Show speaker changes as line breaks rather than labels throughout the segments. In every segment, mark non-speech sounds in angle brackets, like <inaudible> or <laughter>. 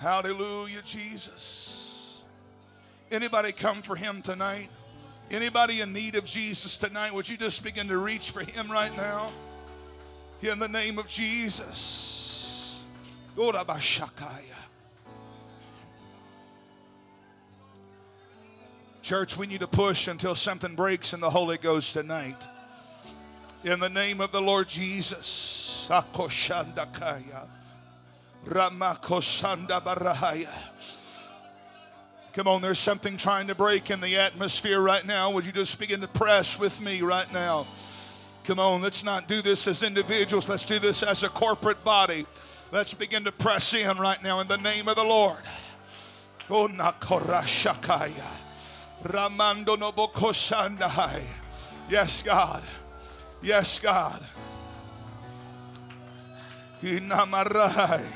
Hallelujah, Jesus. Anybody come for him tonight? Anybody in need of Jesus tonight? Would you just begin to reach for him right now? In the name of Jesus. Church, we need to push until something breaks in the Holy Ghost tonight. In the name of the Lord Jesus. Akoshandakaya. Ramakosanda Barahaya. Come on, there's something trying to break in the atmosphere right now. Would you just begin to press with me right now? Come on, let's not do this as individuals. Let's do this as a corporate body. Let's begin to press in right now in the name of the Lord. Oh. Ramando nobokosandahai. Yes, God. Yes, God. Inamarai.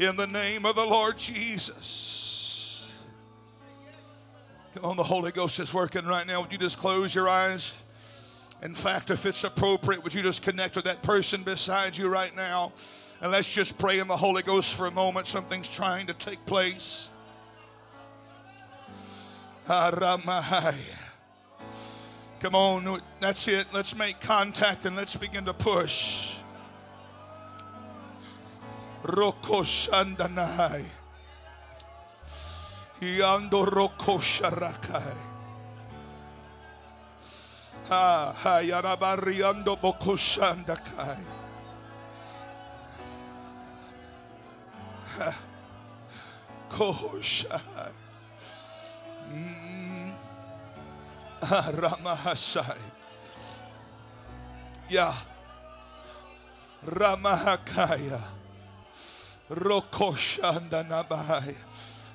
In the name of the Lord Jesus. Come on, the Holy Ghost is working right now. Would you just close your eyes? In fact, if it's appropriate, would you just connect with that person beside you right now? And let's just pray in the Holy Ghost for a moment. Something's trying to take place. Come on, that's it. Let's make contact and let's begin to push. Roko Shandanai. Yando Roko Sharakai. Ha ha yarabariando boko shandakai. Ha. Koshai. Mm. Ah, Ramahasai. Ya. Ramahakaya. Rokoshandanabahai.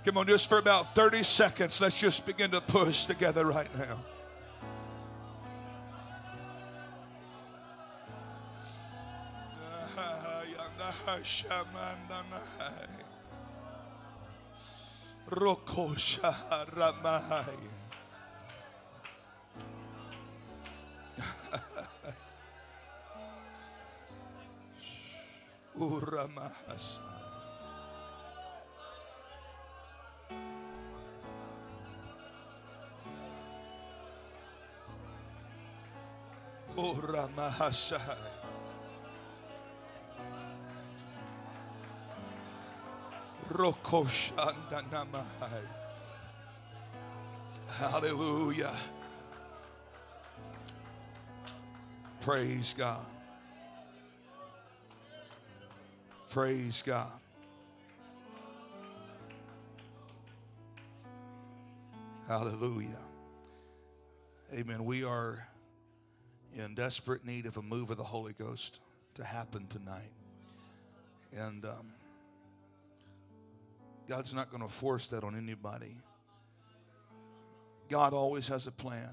Come on, just for about 30 seconds, let's just begin to push together right now. <laughs> Rokosha <laughs> Ramai. Rokoshandanamahai. Hallelujah. Praise God. Praise God. Hallelujah. Amen. We are in desperate need of a move of the Holy Ghost to happen tonight. And um, God's not going to force that on anybody. God always has a plan,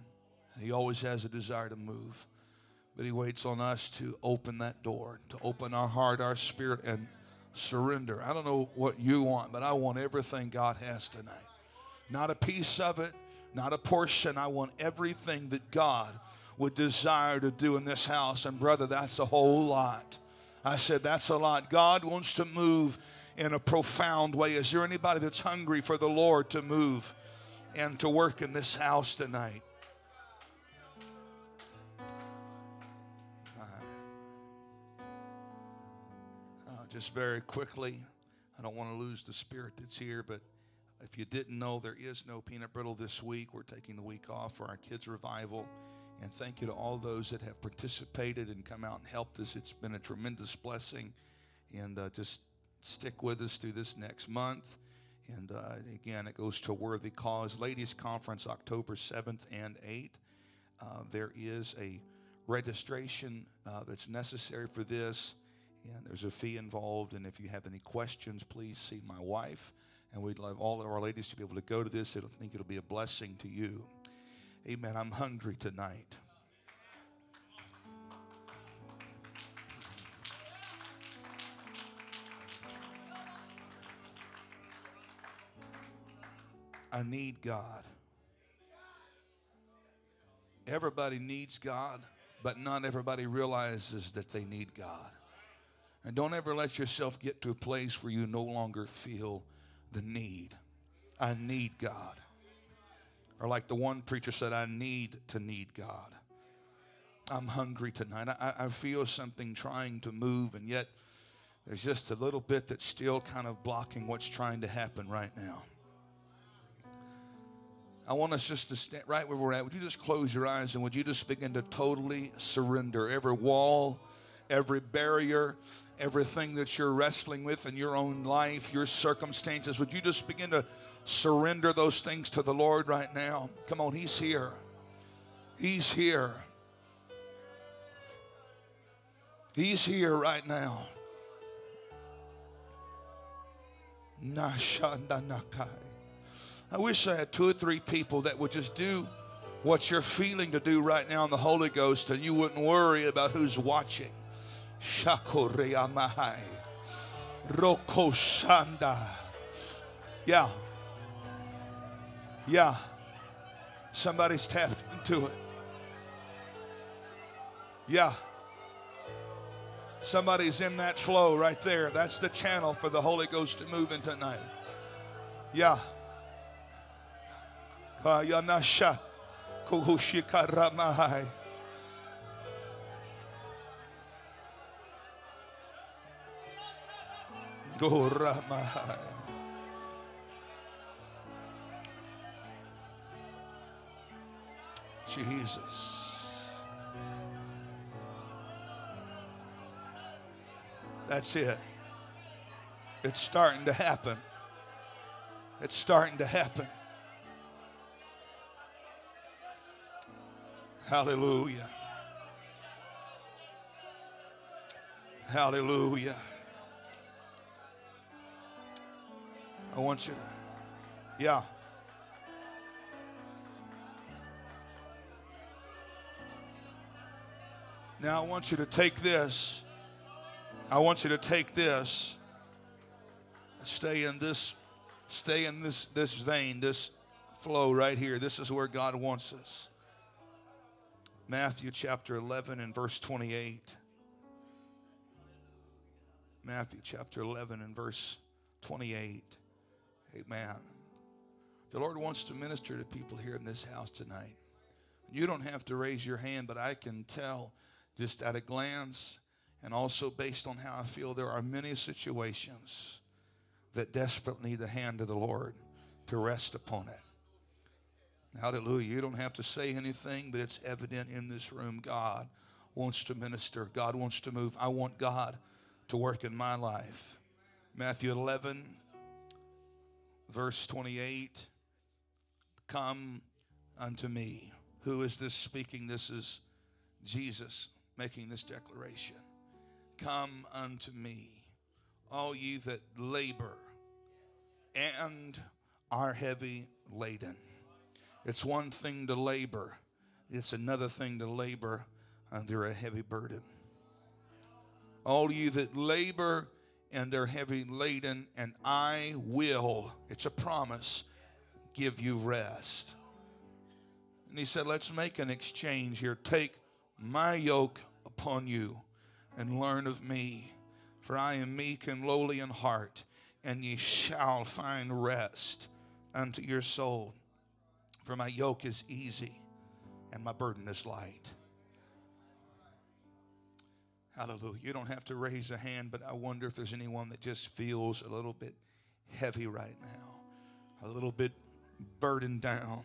and He always has a desire to move. But He waits on us to open that door, to open our heart, our spirit, and surrender. I don't know what you want, but I want everything God has tonight. Not a piece of it, not a portion. I want everything that God would desire to do in this house. And, brother, that's a whole lot. I said, that's a lot. God wants to move in a profound way. Is there anybody that's hungry for the Lord to move and to work in this house tonight? Uh, just very quickly, I don't want to lose the spirit that's here, but if you didn't know, there is no peanut brittle this week. We're taking the week off for our kids' revival. And thank you to all those that have participated and come out and helped us. It's been a tremendous blessing. And uh, just stick with us through this next month. And uh, again, it goes to worthy cause. Ladies' Conference, October 7th and 8th. Uh, there is a registration uh, that's necessary for this, and there's a fee involved. And if you have any questions, please see my wife. And we'd love all of our ladies to be able to go to this. I think it'll be a blessing to you. Amen. I'm hungry tonight. I need God. Everybody needs God, but not everybody realizes that they need God. And don't ever let yourself get to a place where you no longer feel the need. I need God. Or like the one preacher said, I need to need God. I'm hungry tonight. I, I feel something trying to move, and yet there's just a little bit that's still kind of blocking what's trying to happen right now. I want us just to stand right where we're at. Would you just close your eyes and would you just begin to totally surrender every wall, every barrier, everything that you're wrestling with in your own life, your circumstances? Would you just begin to surrender those things to the Lord right now? Come on, He's here. He's here. He's here right now. I wish I had two or three people that would just do what you're feeling to do right now in the Holy Ghost and you wouldn't worry about who's watching. Shakoreamahai. Rokoshanda. Yeah. Yeah. Somebody's tapped into it. Yeah. Somebody's in that flow right there. That's the channel for the Holy Ghost to move in tonight. Yeah. Yanasha Kuhushikaramahai. Goramahai. Jesus. That's it. It's starting to happen. It's starting to happen. Hallelujah. Hallelujah. I want you to, yeah. Now I want you to take this. I want you to take this. Stay in this, stay in this this vein, this flow right here. This is where God wants us. Matthew chapter 11 and verse 28. Matthew chapter 11 and verse 28. Amen. The Lord wants to minister to people here in this house tonight. You don't have to raise your hand, but I can tell just at a glance and also based on how I feel there are many situations that desperately need the hand of the Lord to rest upon it. Hallelujah. You don't have to say anything, but it's evident in this room. God wants to minister, God wants to move. I want God to work in my life. Matthew 11, verse 28 Come unto me. Who is this speaking? This is Jesus making this declaration. Come unto me, all ye that labor and are heavy laden it's one thing to labor, it's another thing to labor under a heavy burden. All you that labor and are heavy laden, and I will, it's a promise, give you rest. And he said, Let's make an exchange here. Take my yoke upon you and learn of me, for I am meek and lowly in heart, and ye shall find rest unto your soul. For my yoke is easy and my burden is light. Hallelujah. You don't have to raise a hand, but I wonder if there's anyone that just feels a little bit heavy right now, a little bit burdened down.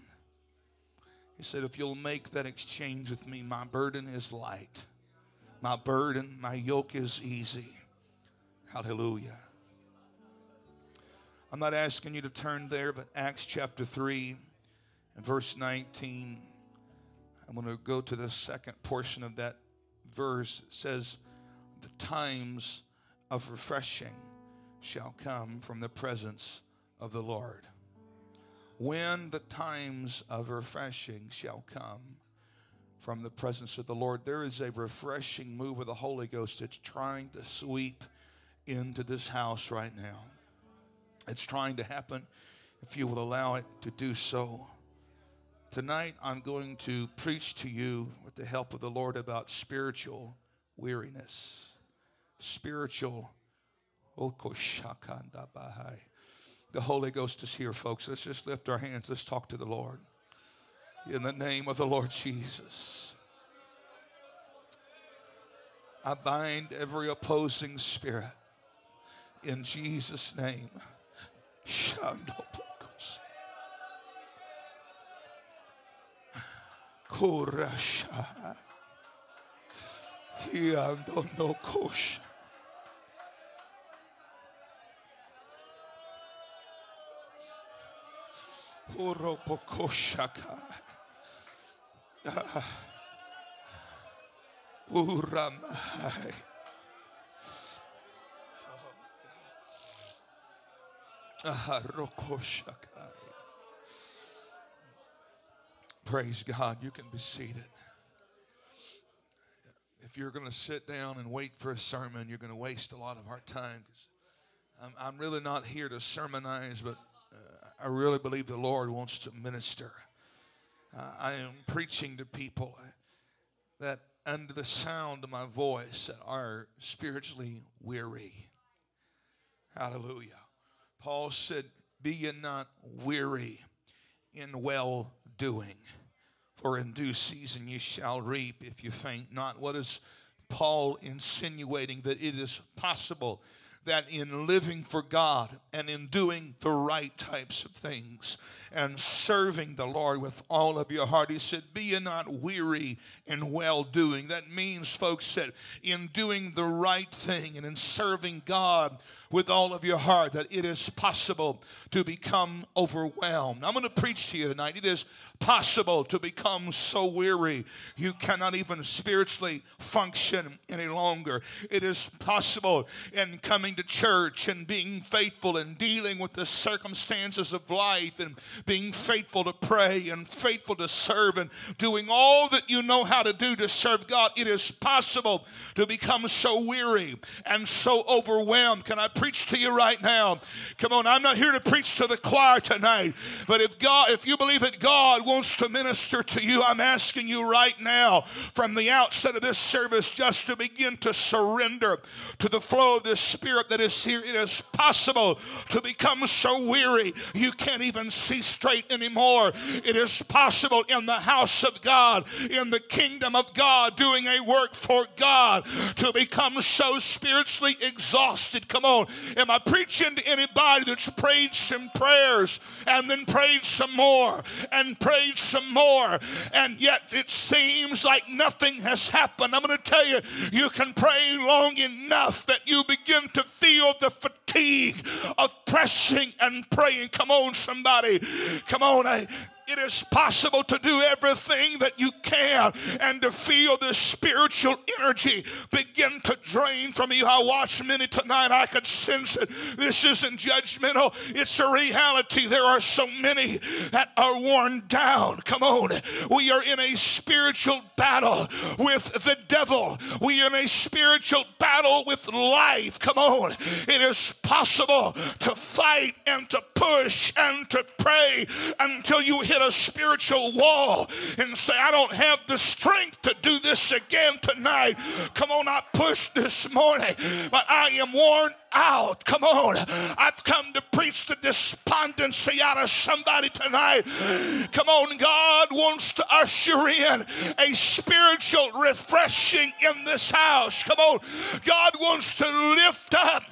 He said, If you'll make that exchange with me, my burden is light. My burden, my yoke is easy. Hallelujah. I'm not asking you to turn there, but Acts chapter 3 and verse 19, I'm going to go to the second portion of that verse. It says, The times of refreshing shall come from the presence of the Lord. When the times of refreshing shall come from the presence of the Lord, there is a refreshing move of the Holy Ghost that's trying to sweep into this house right now. It's trying to happen if you will allow it to do so. Tonight, I'm going to preach to you with the help of the Lord about spiritual weariness. spiritual. Oh, the Holy Ghost is here, folks. Let's just lift our hands. Let's talk to the Lord. In the name of the Lord Jesus. I bind every opposing spirit in Jesus' name. Shandopokos. Kurasha. Hiandonokosha. Uropokoshaka. Uramai. Praise God. You can be seated. If you're going to sit down and wait for a sermon, you're going to waste a lot of our time. I'm, I'm really not here to sermonize, but uh, I really believe the Lord wants to minister. Uh, I am preaching to people that, under the sound of my voice, are spiritually weary. Hallelujah. Paul said, Be ye not weary in well doing, for in due season ye shall reap if you faint not. What is Paul insinuating? That it is possible that in living for God and in doing the right types of things and serving the Lord with all of your heart, he said, Be ye not weary in well doing. That means, folks, that in doing the right thing and in serving God with all of your heart that it is possible to become overwhelmed. I'm going to preach to you tonight. It is possible to become so weary you cannot even spiritually function any longer. It is possible in coming to church and being faithful and dealing with the circumstances of life and being faithful to pray and faithful to serve and doing all that you know how to do to serve God. It is possible to become so weary and so overwhelmed. Can I preach to you right now? Come on, I'm not here to preach to the choir tonight, but if God, if you believe that God wants to minister to you, I'm asking you right now from the outset of this service just to begin to surrender to the flow of this Spirit that is here. It is possible to become so weary you can't even see straight anymore. It is possible in the house of God, in the kingdom of God, doing a work for God to become so spiritually exhausted. Come on. Am I preaching to anybody that's prayed some prayers and then prayed some more and prayed some more, and yet it seems like nothing has happened. I'm going to tell you, you can pray long enough that you begin to feel the fatigue of pressing and praying. Come on, somebody. Come on. I, it is possible to do everything that you can and to feel the spiritual energy begin to drain from you. I watched many tonight. I could sense it. This isn't judgmental, it's a reality. There are so many that are worn down. Come on. We are in a spiritual battle with the devil, we are in a spiritual battle with life. Come on. It is possible to fight and to push and to pray until you hit hit a spiritual wall and say, I don't have the strength to do this again tonight. Come on, I pushed this morning, but I am worn out. Come on. I've come to preach the despondency out of somebody tonight. Come on. God wants to usher in a spiritual refreshing in this house. Come on. God wants to lift up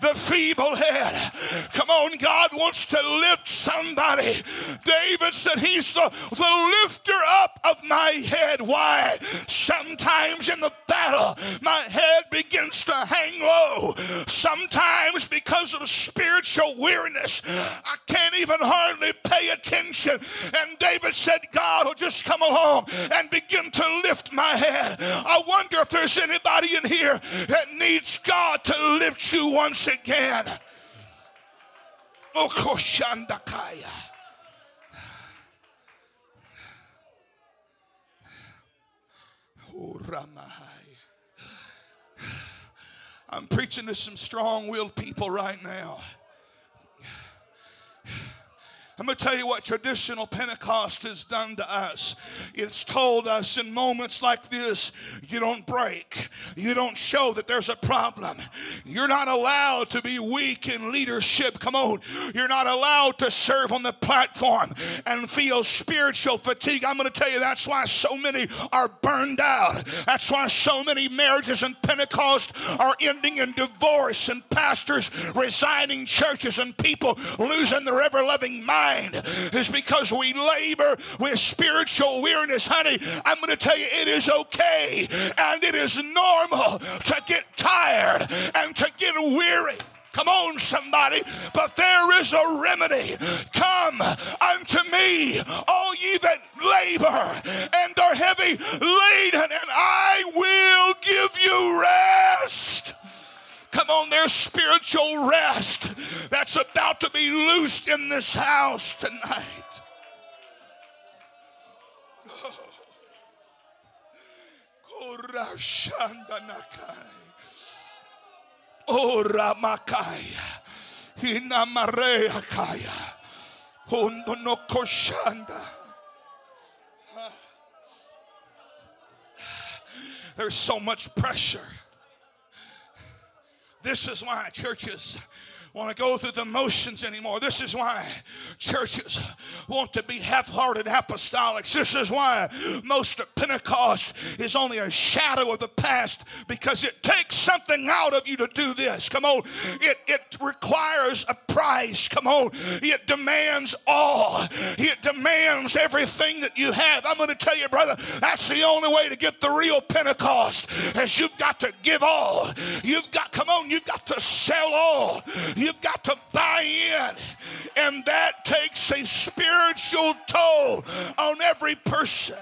the feeble head. Come on, God wants to lift somebody. David said, He's the, the lifter up of my head. Why? Sometimes in the battle, my head begins to hang low. Sometimes because of spiritual weariness, I can't even hardly pay attention. And David said, God will just come along and begin to lift my head. I wonder if there's anybody in here that needs God to lift you once again. Okoshandakaya. I'm preaching to some strong willed people right now. I'm going to tell you what traditional Pentecost has done to us. It's told us in moments like this you don't break, you don't show that there's a problem. You're not allowed to be weak in leadership. Come on. You're not allowed to serve on the platform and feel spiritual fatigue. I'm going to tell you that's why so many are burned out. That's why so many marriages in Pentecost are ending in divorce and pastors resigning churches and people losing their ever loving mind is because we labor with spiritual weariness. Honey, I'm going to tell you it is okay and it is normal to get tired and to get weary. Come on, somebody. But there is a remedy. Come unto me, all ye that labor and are heavy laden, and I will give you rest. Come on, there's spiritual rest that's about to be loosed in this house tonight. Oh, Ramakaya. Hinamarea Kaya. Hondo no koshanda. There's so much pressure. This is why churches want to go through the motions anymore. This is why churches want to be half hearted apostolics. This is why most of Pentecost is only a shadow of the past because it takes something out of you to do this. Come on. It, it requires a price. Come on. It demands all, it demands everything that you have. I'm going to tell you, brother, that's the only way to get the real Pentecost, is you've got to give all. You've got, come on, you've got to sell all. You've got to buy in. And that takes a spiritual toll on every person.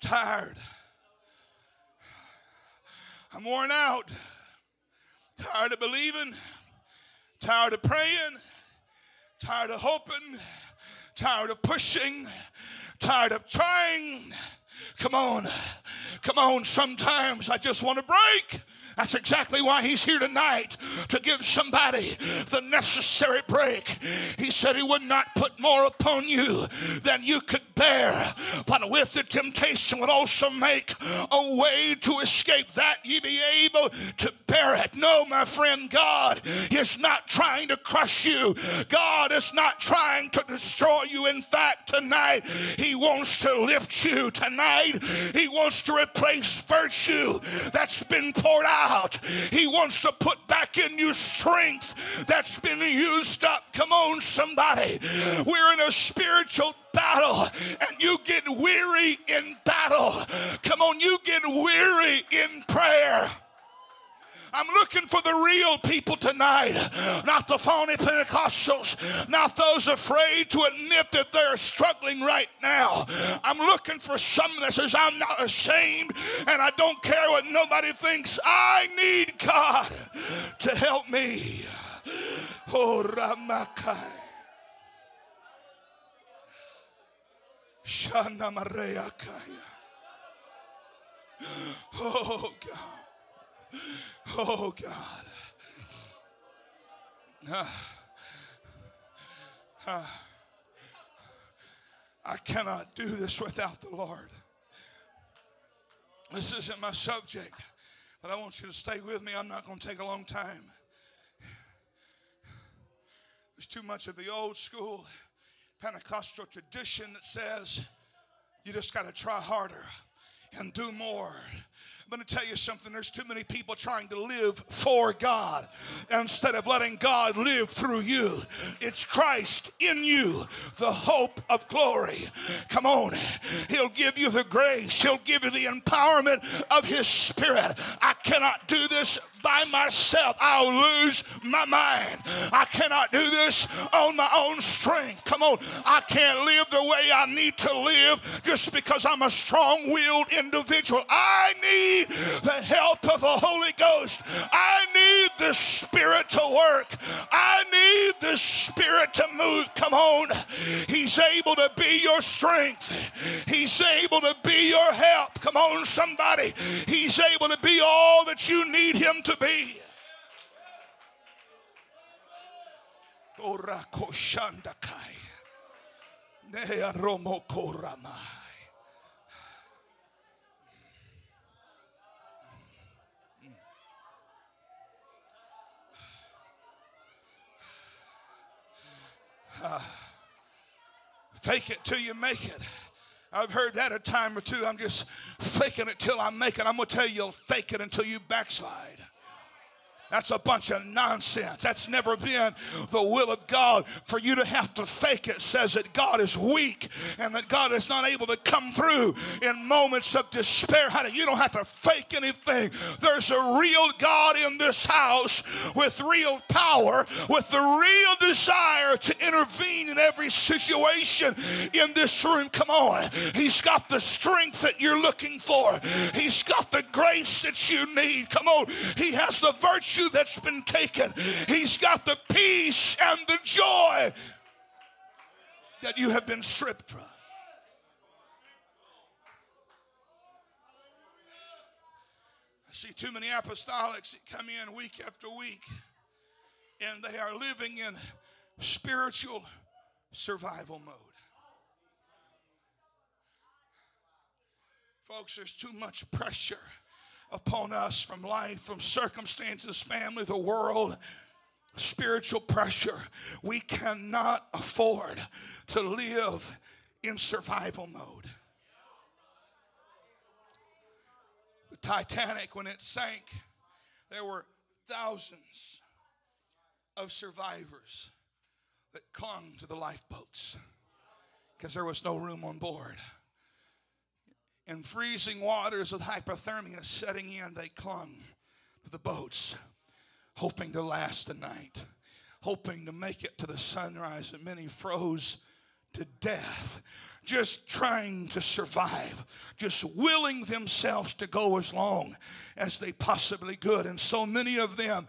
Tired. I'm worn out. Tired of believing. Tired of praying. Tired of hoping. Tired of pushing. Tired of trying Come on. Come on. Sometimes I just want to break. That's exactly why he's here tonight to give somebody the necessary break. He said he would not put more upon you than you could bear, but with the temptation would also make a way to escape that ye be able to bear it. No, my friend, God is not trying to crush you, God is not trying to destroy you. In fact, tonight, He wants to lift you. Tonight, He wants to replace virtue that's been poured out out. He wants to put back in you strength that's been used up. Come on, somebody. We're in a spiritual battle and you get weary in battle. Come on, you get weary in prayer. I'm looking for the real people tonight, not the phony Pentecostals, not those afraid to admit that they're struggling right now. I'm looking for someone that says, I'm not ashamed and I don't care what nobody thinks. I need God to help me. Oh, Ramakai. Shana Oh, God. <laughs> Oh, God. Uh, <sighs> uh, I cannot do this without the Lord. This isn't my subject, but I want you to stay with me. I'm not going to take a long time. There's too much of the old school Pentecostal tradition that says you just got to try harder and do more I'm going to tell you something. There's too many people trying to live for God instead of letting God live through you. It's Christ in you, the hope of glory. Come on. He'll give you the grace, He'll give you the empowerment of His Spirit. I cannot do this by myself. I'll lose my mind. I cannot do this on my own strength. Come on. I can't live the way I need to live just because I'm a strong willed individual. I need the help of the Holy Ghost. I need the Spirit to work. I need the Spirit to move. Come on. He's able to be your strength. He's able to be your help. Come on, somebody. He's able to be all that you need him to be. Orakoshandakai. Nearomokoramai. fake it till you make it. I've heard that a time or two. I'm just faking it till I make it. I'm going to tell you, you'll fake it until you backslide. That's a bunch of nonsense. That's never been the will of God for you to have to fake it. Says that God is weak and that God is not able to come through in moments of despair. You don't have to fake anything. There's a real God in this house with real power, with the real desire to intervene in every situation in this room. Come on. He's got the strength that you're looking for, He's got the grace that you need. Come on. He has the virtue that's been taken. He's got the peace and the joy that you have been stripped from. I see too many apostolics that come in week after week and they are living in spiritual survival mode. Folks, there's too much pressure upon us from life, from circumstances, family, the world, spiritual pressure. We cannot afford to live in survival mode. The Titanic, when it sank, there were thousands of survivors that clung to the lifeboats because there was no room on board in freezing waters with hypothermia setting in, they clung to the boats, hoping to last the night, hoping to make it to the sunrise, and many froze to death. Just trying to survive, just willing themselves to go as long as they possibly could. And so many of them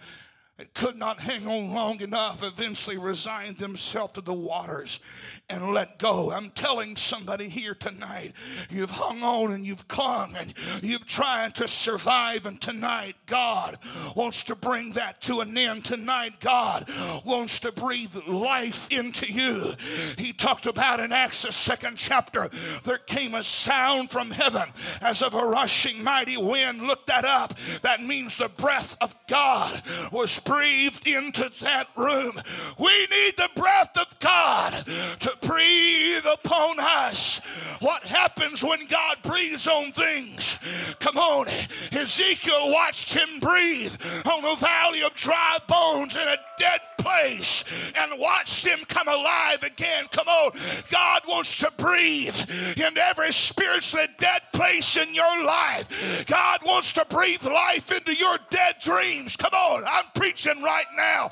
could not hang on long enough, eventually resigned themselves to the waters and let go. I'm telling somebody here tonight, you've hung on and you've clung and you've tried to survive, and tonight God wants to bring that to an end. Tonight, God wants to breathe life into you. He talked about in Acts, the second chapter, there came a sound from heaven as of a rushing mighty wind. Look that up. That means the breath of God was breathed into that room. We need the breath of God to breathe upon us. What happens when God breathes on things? Come on. Ezekiel watched him breathe on a valley of dry bones in a dead place and watched him come alive again. Come on. God wants to breathe in every spiritually dead place in your life. God wants to breathe life into your dead dreams. Come on. I'm preaching right now.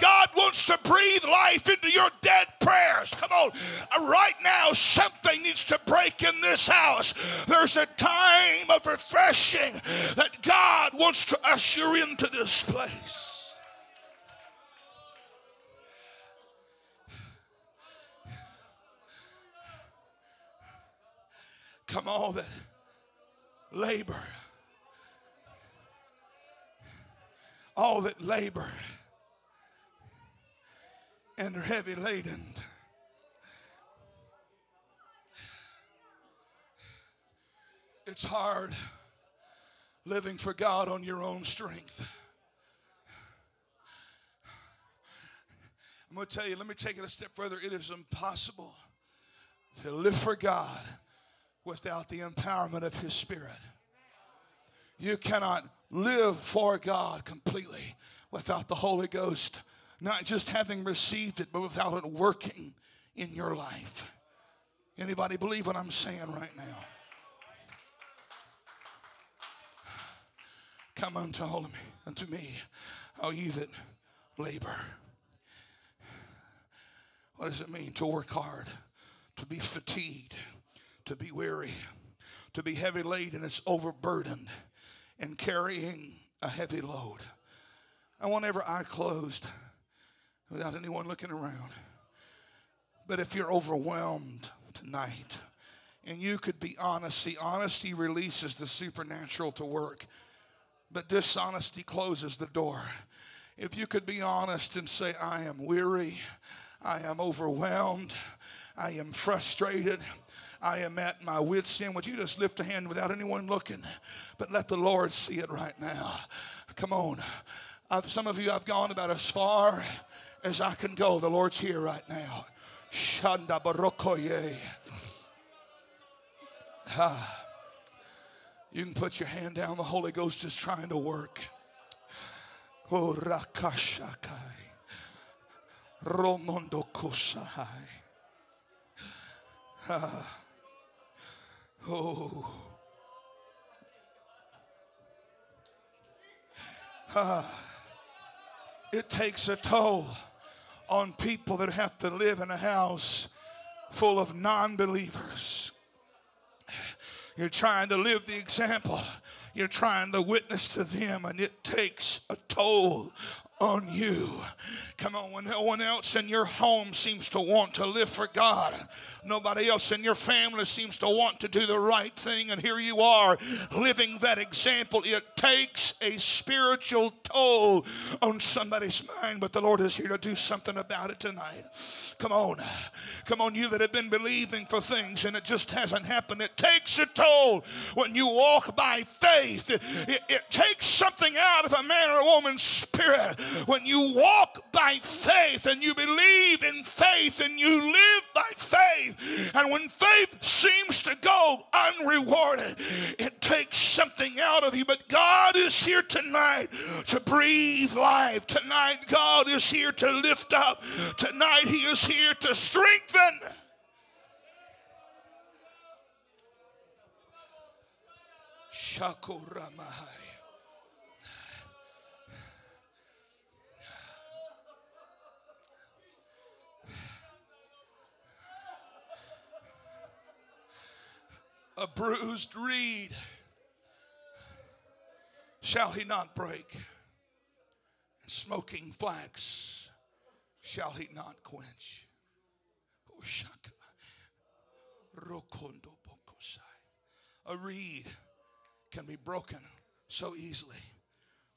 God wants to breathe life into your dead prayers. Come on. Uh, right now, something needs to break in this house. There's a time of refreshing that God wants to usher into this place. Come on, that labor, all that labor and are heavy laden. It's hard living for God on your own strength. I'm going to tell you, let me take it a step further. It is impossible to live for God without the empowerment of His Spirit. You cannot live for God completely without the Holy Ghost, not just having received it, but without it working in your life. Anybody believe what I'm saying right now? Come unto me, unto me, all you that labor. What does it mean to work hard, to be fatigued, to be weary, to be heavy laden, it's overburdened? And carrying a heavy load. I want every eye closed without anyone looking around. But if you're overwhelmed tonight, and you could be honest, see, honesty releases the supernatural to work, but dishonesty closes the door. If you could be honest and say, I am weary, I am overwhelmed, I am frustrated. I am at my wits' end. Would you just lift a hand without anyone looking? But let the Lord see it right now. Come on. I've, some of you, I've gone about as far as I can go. The Lord's here right now. Shanda barokoye. Ah. You can put your hand down. The Holy Ghost is trying to work. Oh, rakashakai. Romondo kosahai. Ah. Oh. Ah. It takes a toll on people that have to live in a house full of non believers. You're trying to live the example. You're trying to witness to them, and it takes a toll on you. Come on, when no one else in your home seems to want to live for God, nobody else in your family seems to want to do the right thing, and here you are living that example. It takes a spiritual toll on somebody's mind, but the Lord is here to do something about it tonight. Come on, come on, you that have been believing for things and it just hasn't happened. It takes a toll when you walk by faith, it, it, takes something out of a man or a woman's spirit when you walk by faith and you believe in faith and you live by faith, and when faith seems to go unrewarded, it takes something out of you. But God is here tonight to breathe life. Tonight, God is here to lift up. Tonight, He is here to strengthen. Shakuramahai. A bruised reed shall he not break, and smoking flax shall he not quench. Oh, a reed can be broken so easily.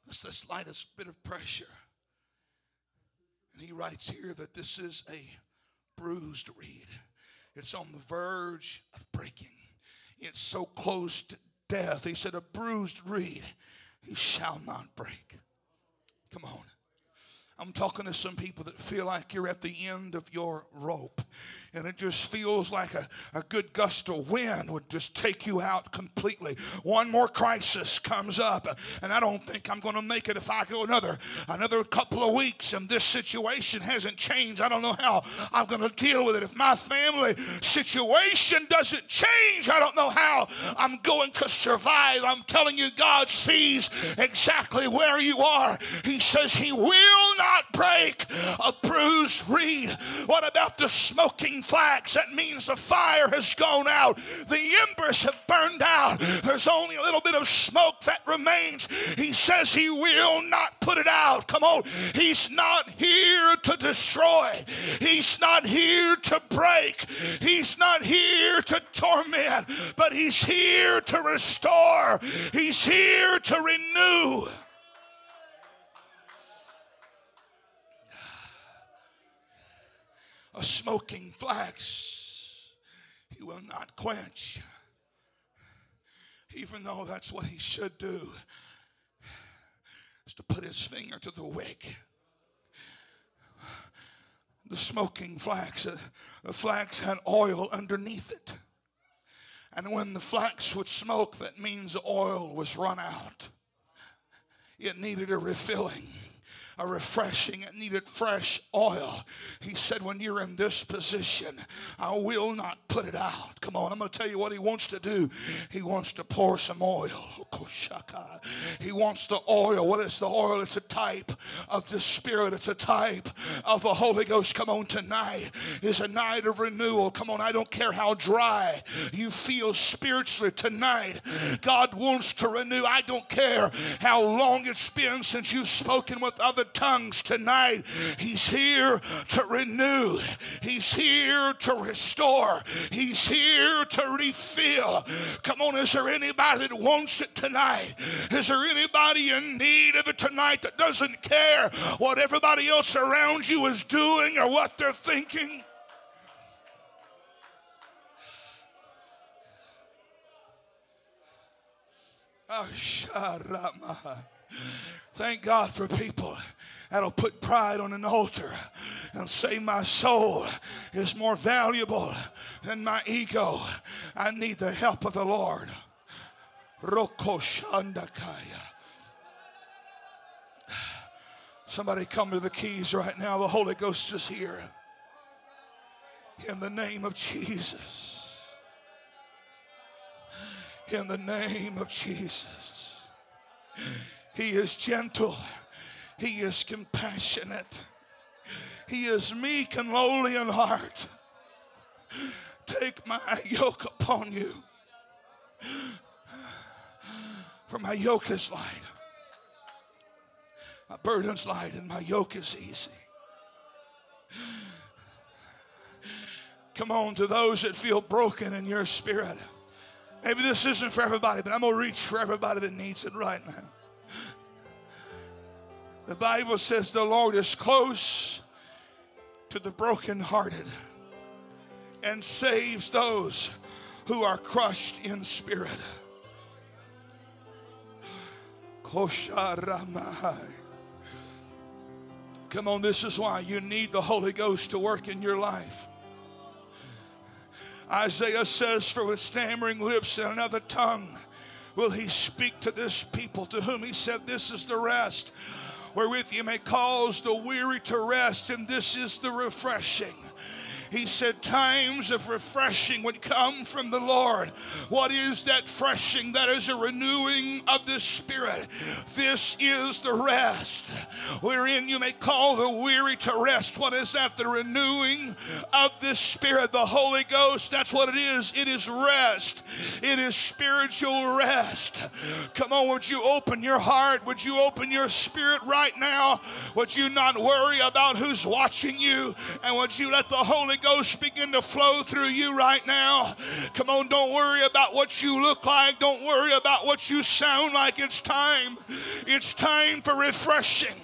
Just the slightest bit of pressure. And he writes here that this is a bruised reed. It's on the verge of breaking. It's so close to death. He said, A bruised reed he shall not break. Come on. I'm talking to some people that feel like you're at the end of your rope and it just feels like a, a good gust of wind would just take you out completely. One more crisis comes up, and I don't think I'm going to make it if I go another another couple of weeks and this situation hasn't changed. I don't know how I'm going to deal with it. If my family situation doesn't change, I don't know how I'm going to survive. I'm telling you, God sees exactly where you are. He says He will not break a bruised reed. What about the smoking flax, that means the fire has gone out. The embers have burned out. There's only a little bit of smoke that remains. He says he will not put it out. Come on. He's not here to destroy, he's not here to break, he's not here to torment, but he's here to restore, he's here to renew. A smoking flax he will not quench. Even though that's what he should do, is to put his finger to the wick. The smoking flax, uh, the flax had oil underneath it. And when the flax would smoke, that means the oil was run out. It needed a refilling. A refreshing. It needed fresh oil. He said, When you're in this position, I will not put it out. Come on, I'm going to tell you what he wants to do. He wants to pour some oil. He wants the oil. What is the oil? It's a type of the Spirit, it's a type of the Holy Ghost. Come on, tonight is a night of renewal. Come on, I don't care how dry you feel spiritually tonight. God wants to renew. I don't care how long it's been since you've spoken with other tongues tonight. He's here to renew, He's here to restore, He's here to refill. Come on, is there anybody that wants it tonight? Is there anybody in need of it tonight that doesn't care what everybody else around you is doing or what they're thinking? Oh, Thank God for people that'll put pride on an altar and say, My soul is more valuable than my ego. I need the help of the Lord. Somebody come to the keys right now. The Holy Ghost is here. In the name of Jesus. In the name of Jesus. He is gentle. He is compassionate. He is meek and lowly in heart. Take my yoke upon you. For my yoke is light. My burden's light and my yoke is easy. Come on to those that feel broken in your spirit. Maybe this isn't for everybody, but I'm going to reach for everybody that needs it right now. The Bible says the Lord is close to the brokenhearted and saves those who are crushed in spirit. Come on, this is why you need the Holy Ghost to work in your life. Isaiah says, For with stammering lips and another tongue will he speak to this people, to whom he said, This is the rest wherewith you may cause the weary to rest, and this is the refreshing. He said, Times of refreshing would come from the Lord. What is that freshing? That is a renewing of the Spirit. This is the rest wherein you may call the weary to rest. What is that? The renewing of the Spirit, the Holy Ghost. That's what it is. It is rest, it is spiritual rest. Come on, would you open your heart? Would you open your spirit right now? Would you not worry about who's watching you? And would you let the Holy Ghost begin to flow through you right now. Come on, don't worry about what you look like. Don't worry about what you sound like. It's time. It's time for refreshing.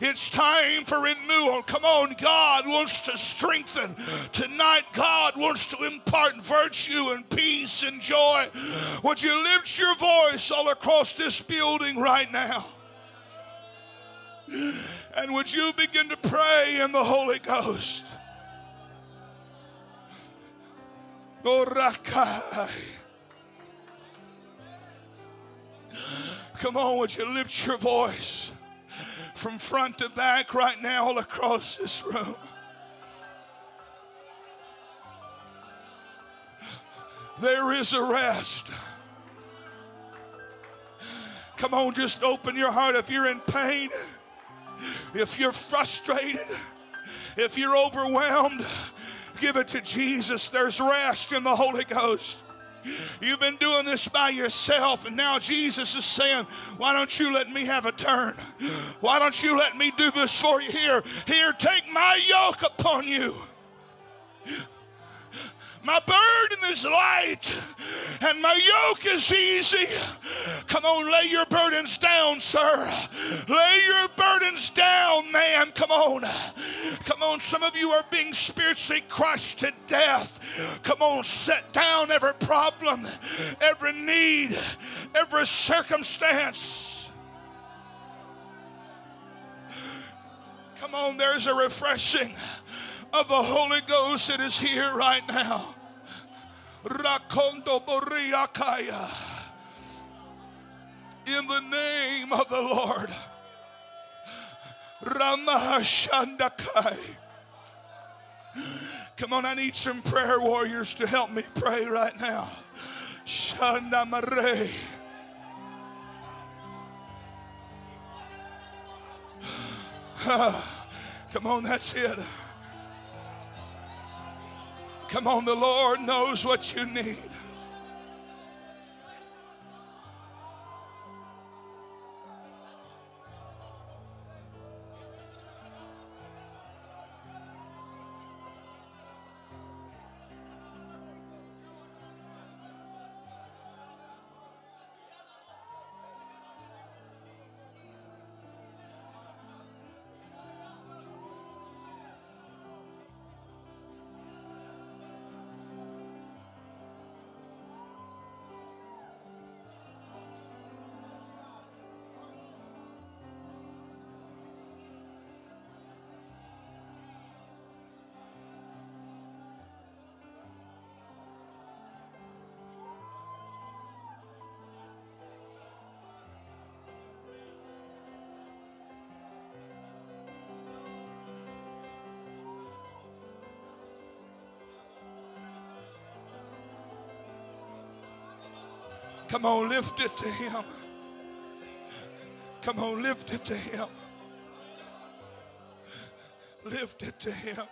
It's time for renewal. Come on, God wants to strengthen. Tonight, God wants to impart virtue and peace and joy. Would you lift your voice all across this building right now? And would you begin to pray in the Holy Ghost? Come on, would you lift your voice from front to back right now all across this room? There is a rest. Come on, just open your heart if you're in pain, if you're frustrated, if you're overwhelmed Give it to Jesus. There's rest in the Holy Ghost. You've been doing this by yourself, and now Jesus is saying, Why don't you let me have a turn? Why don't you let me do this for you? Here, here, take my yoke upon you. My burden is light and my yoke is easy. Come on, lay your burdens down, sir. Lay your burdens down, man. Come on. Come on, some of you are being spiritually crushed to death. Come on, set down every problem, every need, every circumstance. Come on, there's a refreshing of the Holy Ghost that is here right now. Rakondo Boriakaya. In the name of the Lord.
Ramashandakai. Come on, I need some prayer warriors to help me pray right now. Shandamare. Come on, that's it. Come on, the Lord knows what you need. Come on, lift it to Him. Come on, lift it to Him. Lift it to Him.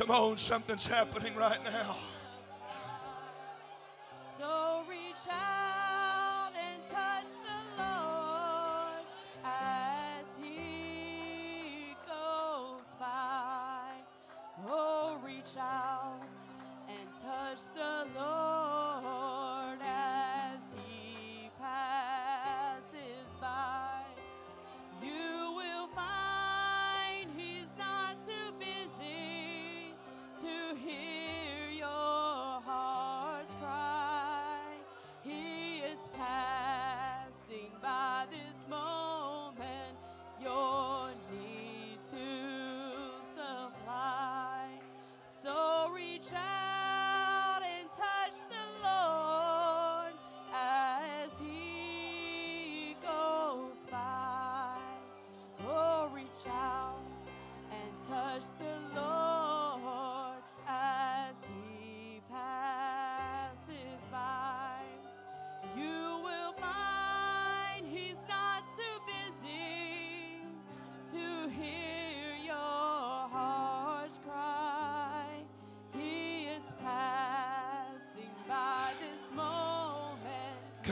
Come on, something's happening right now.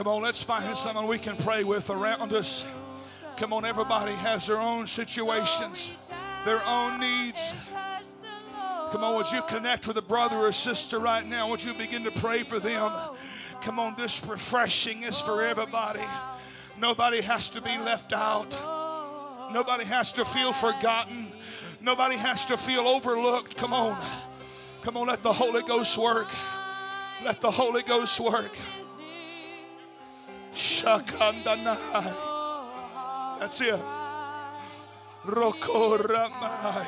On, let's find someone we can pray with around us. Come on, everybody has their own situations, their own needs. Come on, would you connect with a brother or sister right now? Would you begin to pray for them? Come on, this refreshing is for everybody. Nobody has to be left out. Nobody has to feel forgotten. Nobody has to feel overlooked. Come on. Come on, let the Holy Ghost work. Let the Holy Ghost work. Shakandanai. That's it. Rokoramai.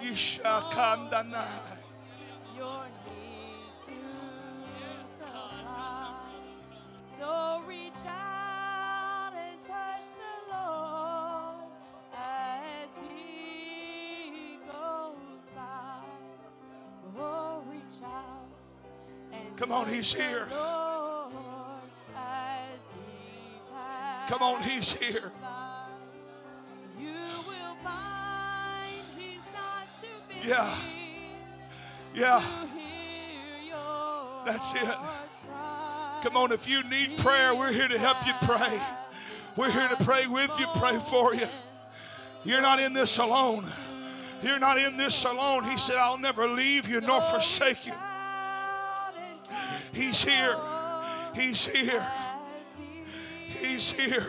Ishakandanai.
So reach
out and touch the
Lord as he goes by.
Oh, reach out and Come on, he's here.
Come on, he's here. You will find he's not too busy
Yeah. Yeah.
to hear your
That's it. Come on, if you need prayer, we're here to help you pray. We're here to pray with you, pray for you. You're not in this alone. You're not in this alone. He said, I'll never leave you nor forsake you. He's here. He's here. He's here.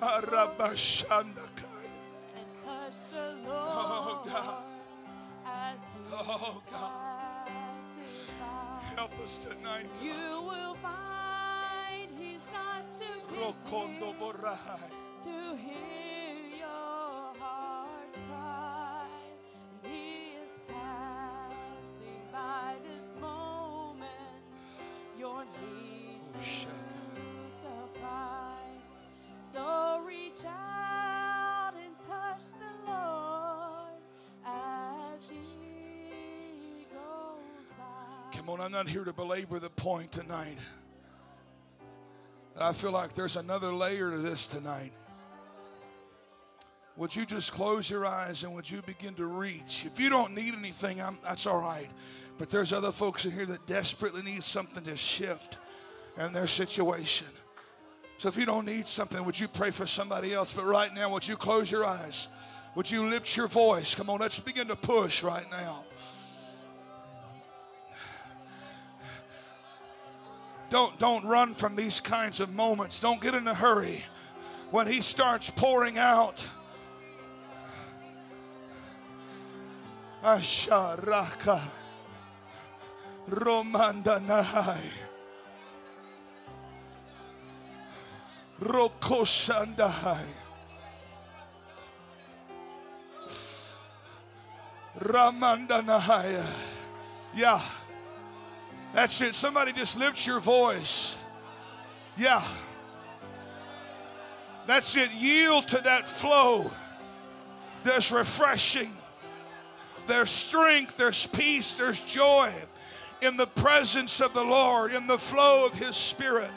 Arabashandakaya.
And touch the Lord
Oh, God. Oh, God. Help us tonight.
You will find he's not too busy to hear your heart's cry. And he is passing by this moment. Your needs
Oh,
to
shaka.
supply. So reach out and touch the Lord as he goes by.
Come on, I'm not here to belabor the point tonight. I feel like there's another layer to this tonight. Would you just close your eyes and would you begin to reach? If you don't need anything, I'm, that's all right. But there's other folks in here that desperately need something to shift in their situation. So if you don't need something, would you pray for somebody else? But right now, would you close your eyes? Would you lift your voice? Come on, let's begin to push right now. Don't, don't run from these kinds of moments. Don't get in a hurry. When he starts pouring out, Asharaka Romandanai Rokoshandai Ramandanaya. Yeah. That's it. Somebody just lift your voice. Yeah. That's it. Yield to that flow. There's refreshing. There's strength. There's peace. There's joy in the presence of the Lord, in the flow of His Spirit.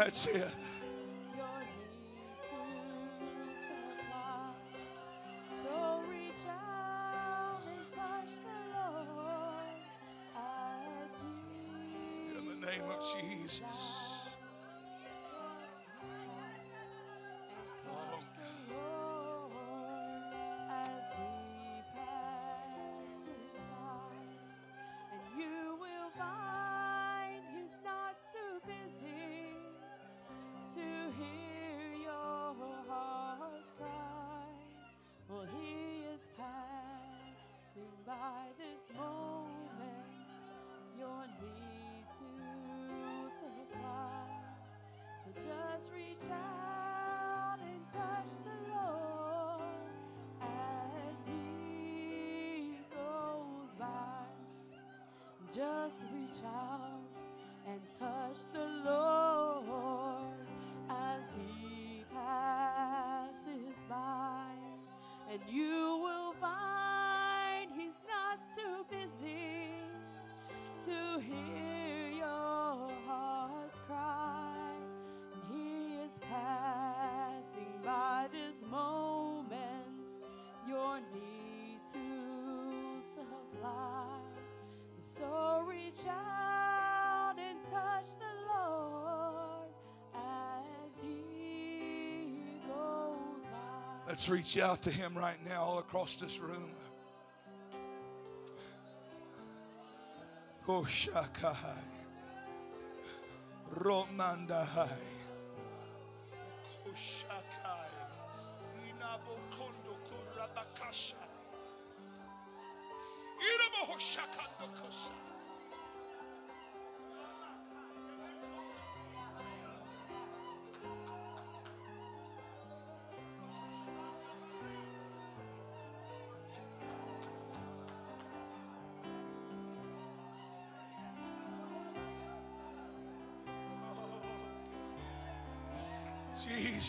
That's it.
Just reach out
Let's reach out to him right now, all across this room. Oh, Koshakai. Romandahai.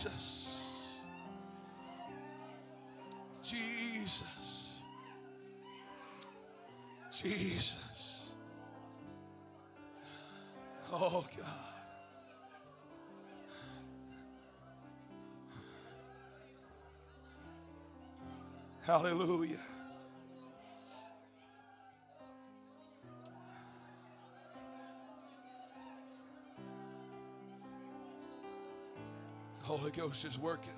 Jesus. Jesus. Jesus. Oh God. Hallelujah. Holy Ghost is working.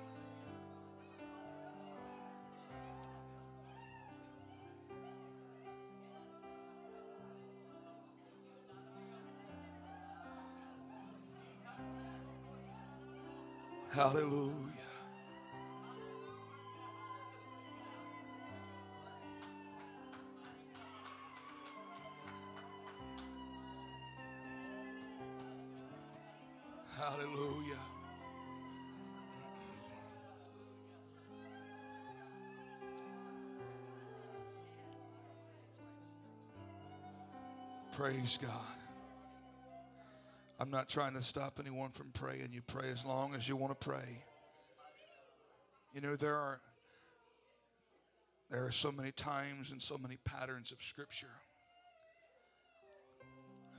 Hallelujah. Praise God. I'm not trying to stop anyone from praying. You pray as long as you want to pray. You know, there are there are so many times and so many patterns of scripture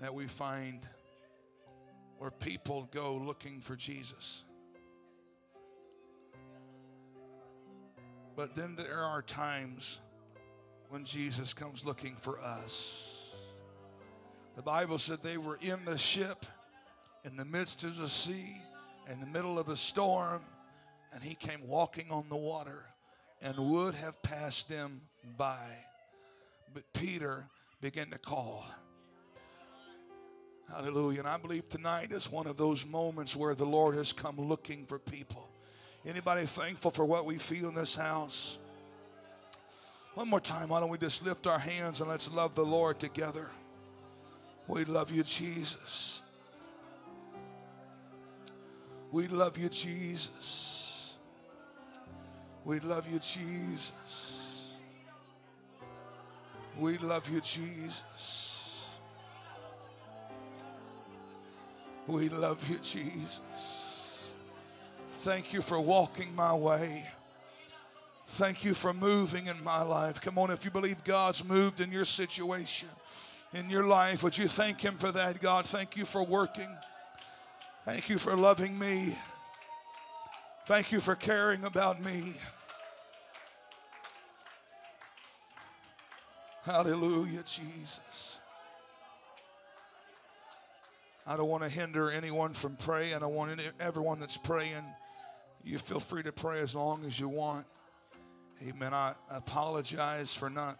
that we find where people go looking for Jesus. But then there are times when Jesus comes looking for us. The Bible said they were in the ship in the midst of the sea, in the middle of a storm, and he came walking on the water and would have passed them by. But Peter began to call. Hallelujah. And I believe tonight is one of those moments where the Lord has come looking for people. Anybody thankful for what we feel in this house? One more time, why don't we just lift our hands and let's love the Lord together? We love you, Jesus. We love you, Jesus. We love you, Jesus. We love you, Jesus. We love you, Jesus. Thank you for walking my way. Thank you for moving in my life. Come on, if you believe God's moved in your situation, in your life, would you thank Him for that? God, thank you for working. Thank you for loving me. Thank you for caring about me. Hallelujah, Jesus. I don't want to hinder anyone from praying. I want any, everyone that's praying, you feel free to pray as long as you want. Amen. I apologize for not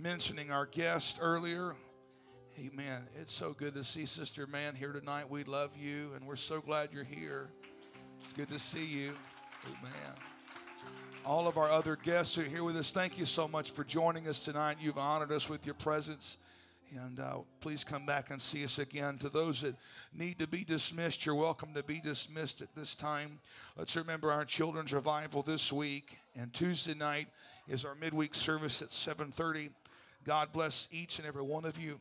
mentioning our guest earlier. Amen. It's so good to see Sister Man here tonight. We love you, and we're so glad you're here. It's good to see you. Amen. All of our other guests who are here with us, thank you so much for joining us tonight. You've honored us with your presence. And uh, please come back and see us again. To those that need to be dismissed, you're welcome to be dismissed at this time. Let's remember our children's revival this week, and Tuesday night is our midweek service at 7:30. God bless each and every one of you.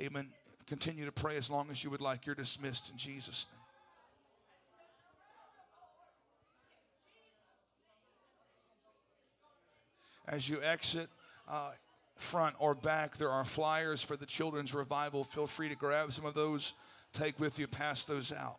Amen. Continue to pray as long as you would like. You're dismissed in Jesus' name. As you exit, uh, front or back, there are flyers for the children's revival. Feel free to grab some of those, take with you, pass those out.